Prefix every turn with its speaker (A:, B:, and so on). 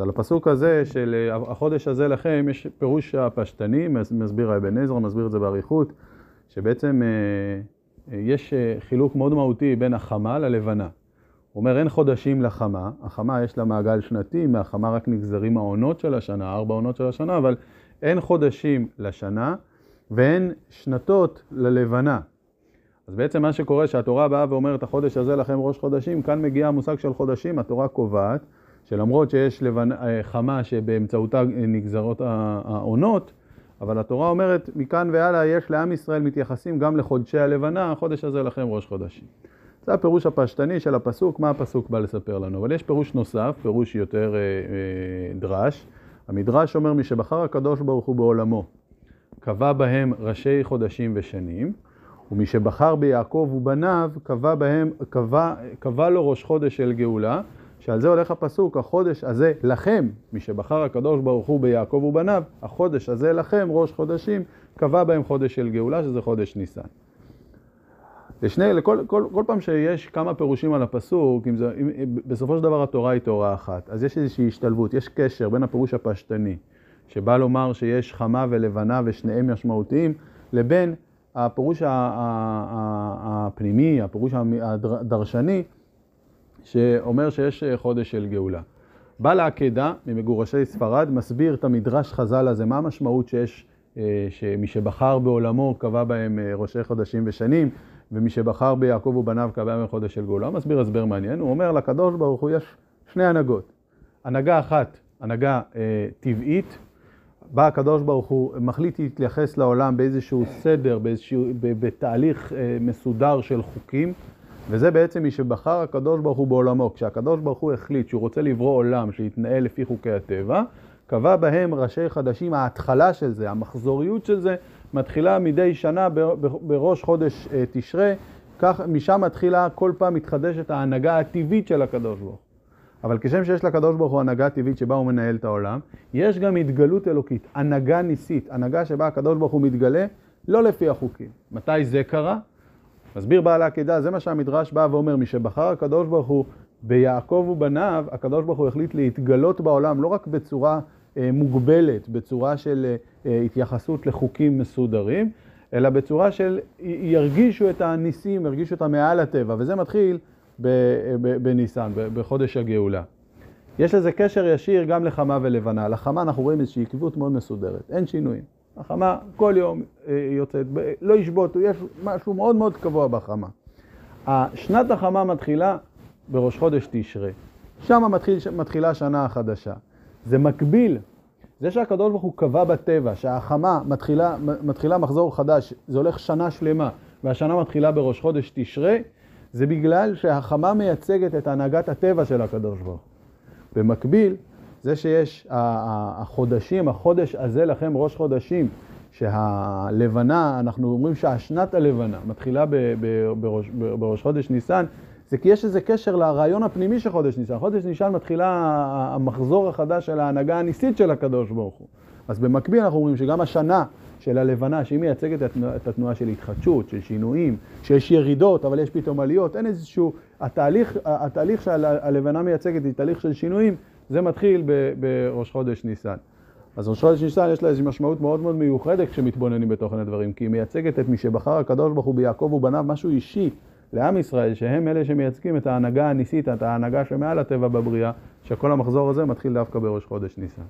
A: על הפסוק הזה של החודש הזה לכם, יש פירוש הפשטני, מסביר האבן עזרא, מסביר את זה באריכות, שבעצם יש חילוק מאוד מהותי בין החמה ללבנה. הוא אומר, אין חודשים לחמה, החמה יש לה מעגל שנתי, מהחמה רק נגזרים העונות של השנה, ארבע עונות של השנה, אבל אין חודשים לשנה ואין שנתות ללבנה. אז בעצם מה שקורה שהתורה באה ואומרת החודש הזה לכם ראש חודשים, כאן מגיע המושג של חודשים, התורה קובעת שלמרות שיש לבנ... חמה שבאמצעותה נגזרות העונות, אבל התורה אומרת מכאן והלאה יש לעם ישראל מתייחסים גם לחודשי הלבנה, החודש הזה לכם ראש חודשים. זה הפירוש הפשטני של הפסוק, מה הפסוק בא לספר לנו. אבל יש פירוש נוסף, פירוש יותר אה, אה, דרש. המדרש אומר, מי שבחר הקדוש ברוך הוא בעולמו, קבע בהם ראשי חודשים ושנים, ומי שבחר ביעקב ובניו, קבע, בהם, קבע, קבע לו ראש חודש של גאולה, שעל זה הולך הפסוק, החודש הזה לכם, מי שבחר הקדוש ברוך הוא ביעקב ובניו, החודש הזה לכם, ראש חודשים, קבע בהם חודש של גאולה, שזה חודש ניסן. לשני, לכל, כל, כל פעם שיש כמה פירושים על הפסוק, אם זה, אם, בסופו של דבר התורה היא תורה אחת, אז יש איזושהי השתלבות, יש קשר בין הפירוש הפשטני, שבא לומר שיש חמה ולבנה ושניהם משמעותיים, לבין הפירוש הפנימי, הפירוש הדרשני, שאומר שיש חודש של גאולה. בעל העקדה, ממגורשי ספרד, מסביר את המדרש חז"ל הזה, מה המשמעות שיש, אה, שמי שבחר בעולמו קבע בהם אה, ראשי חודשים ושנים, ומי שבחר ביעקב ובניו קבע בהם חודש של גאולה. מסביר הסבר מעניין, הוא אומר לקדוש ברוך הוא יש שני הנהגות. הנהגה אחת, הנהגה אה, טבעית, בה הקדוש ברוך הוא מחליט להתייחס לעולם באיזשהו סדר, באיזשהו, בתהליך אה, מסודר של חוקים, וזה בעצם מי שבחר הקדוש ברוך הוא בעולמו. כשהקדוש ברוך הוא החליט שהוא רוצה לברוא עולם שיתנהל לפי חוקי הטבע, קבע בהם ראשי חדשים, ההתחלה של זה, המחזוריות של זה, מתחילה מדי שנה בראש חודש אה, תשרה, כך משם מתחילה כל פעם מתחדשת ההנהגה הטבעית של הקדוש ברוך הוא. אבל כשם שיש לקדוש ברוך הוא הנהגה טבעית שבה הוא מנהל את העולם, יש גם התגלות אלוקית, הנהגה ניסית, הנהגה שבה הקדוש ברוך הוא מתגלה לא לפי החוקים. מתי זה קרה? מסביר בעל העקידה, זה מה שהמדרש בא ואומר, משבחר הקדוש ברוך הוא ביעקב ובניו, הקדוש ברוך הוא החליט להתגלות בעולם לא רק בצורה אה, מוגבלת, בצורה של אה, התייחסות לחוקים מסודרים, אלא בצורה של ירגישו את הניסים, ירגישו אותם מעל הטבע, וזה מתחיל בניסן, בחודש הגאולה. יש לזה קשר ישיר גם לחמה ולבנה. לחמה אנחנו רואים איזושהי עקבות מאוד מסודרת, אין שינויים. החמה כל יום אה, יוצאת, לא ישבוטו, יש משהו מאוד מאוד קבוע בחמה. שנת החמה מתחילה בראש חודש תשרה. שם מתחיל, מתחילה השנה החדשה. זה מקביל, זה שהקדוש ברוך הוא קבע בטבע שהחמה מתחילה, מתחילה מחזור חדש, זה הולך שנה שלמה, והשנה מתחילה בראש חודש תשרה, זה בגלל שהחמה מייצגת את הנהגת הטבע של הקדוש ברוך הוא. במקביל, זה שיש החודשים, החודש הזה לכם ראש חודשים, שהלבנה, אנחנו אומרים שהשנת הלבנה מתחילה בראש, בראש חודש ניסן, זה כי יש איזה קשר לרעיון הפנימי של חודש ניסן. חודש ניסן מתחילה המחזור החדש של ההנהגה הניסית של הקדוש ברוך הוא. אז במקביל אנחנו אומרים שגם השנה של הלבנה, שהיא מייצגת את התנועה של התחדשות, של שינויים, שיש ירידות, אבל יש פתאום עליות, אין איזשהו... התהליך, התהליך שהלבנה מייצגת היא תהליך של שינויים, זה מתחיל בראש חודש ניסן. אז ראש חודש ניסן יש לה איזושהי משמעות מאוד מאוד מיוחדת כשמתבוננים בתוכן הדברים, כי היא מייצגת את מי שבחר הקדוש ברוך הוא ביעקב ובניו משהו אישי לעם ישראל, שהם אלה שמייצגים את ההנהגה הניסית, את ההנהגה שמעל הטבע בבריאה, שכל המחזור הזה מתחיל דווקא בראש חודש ניסן.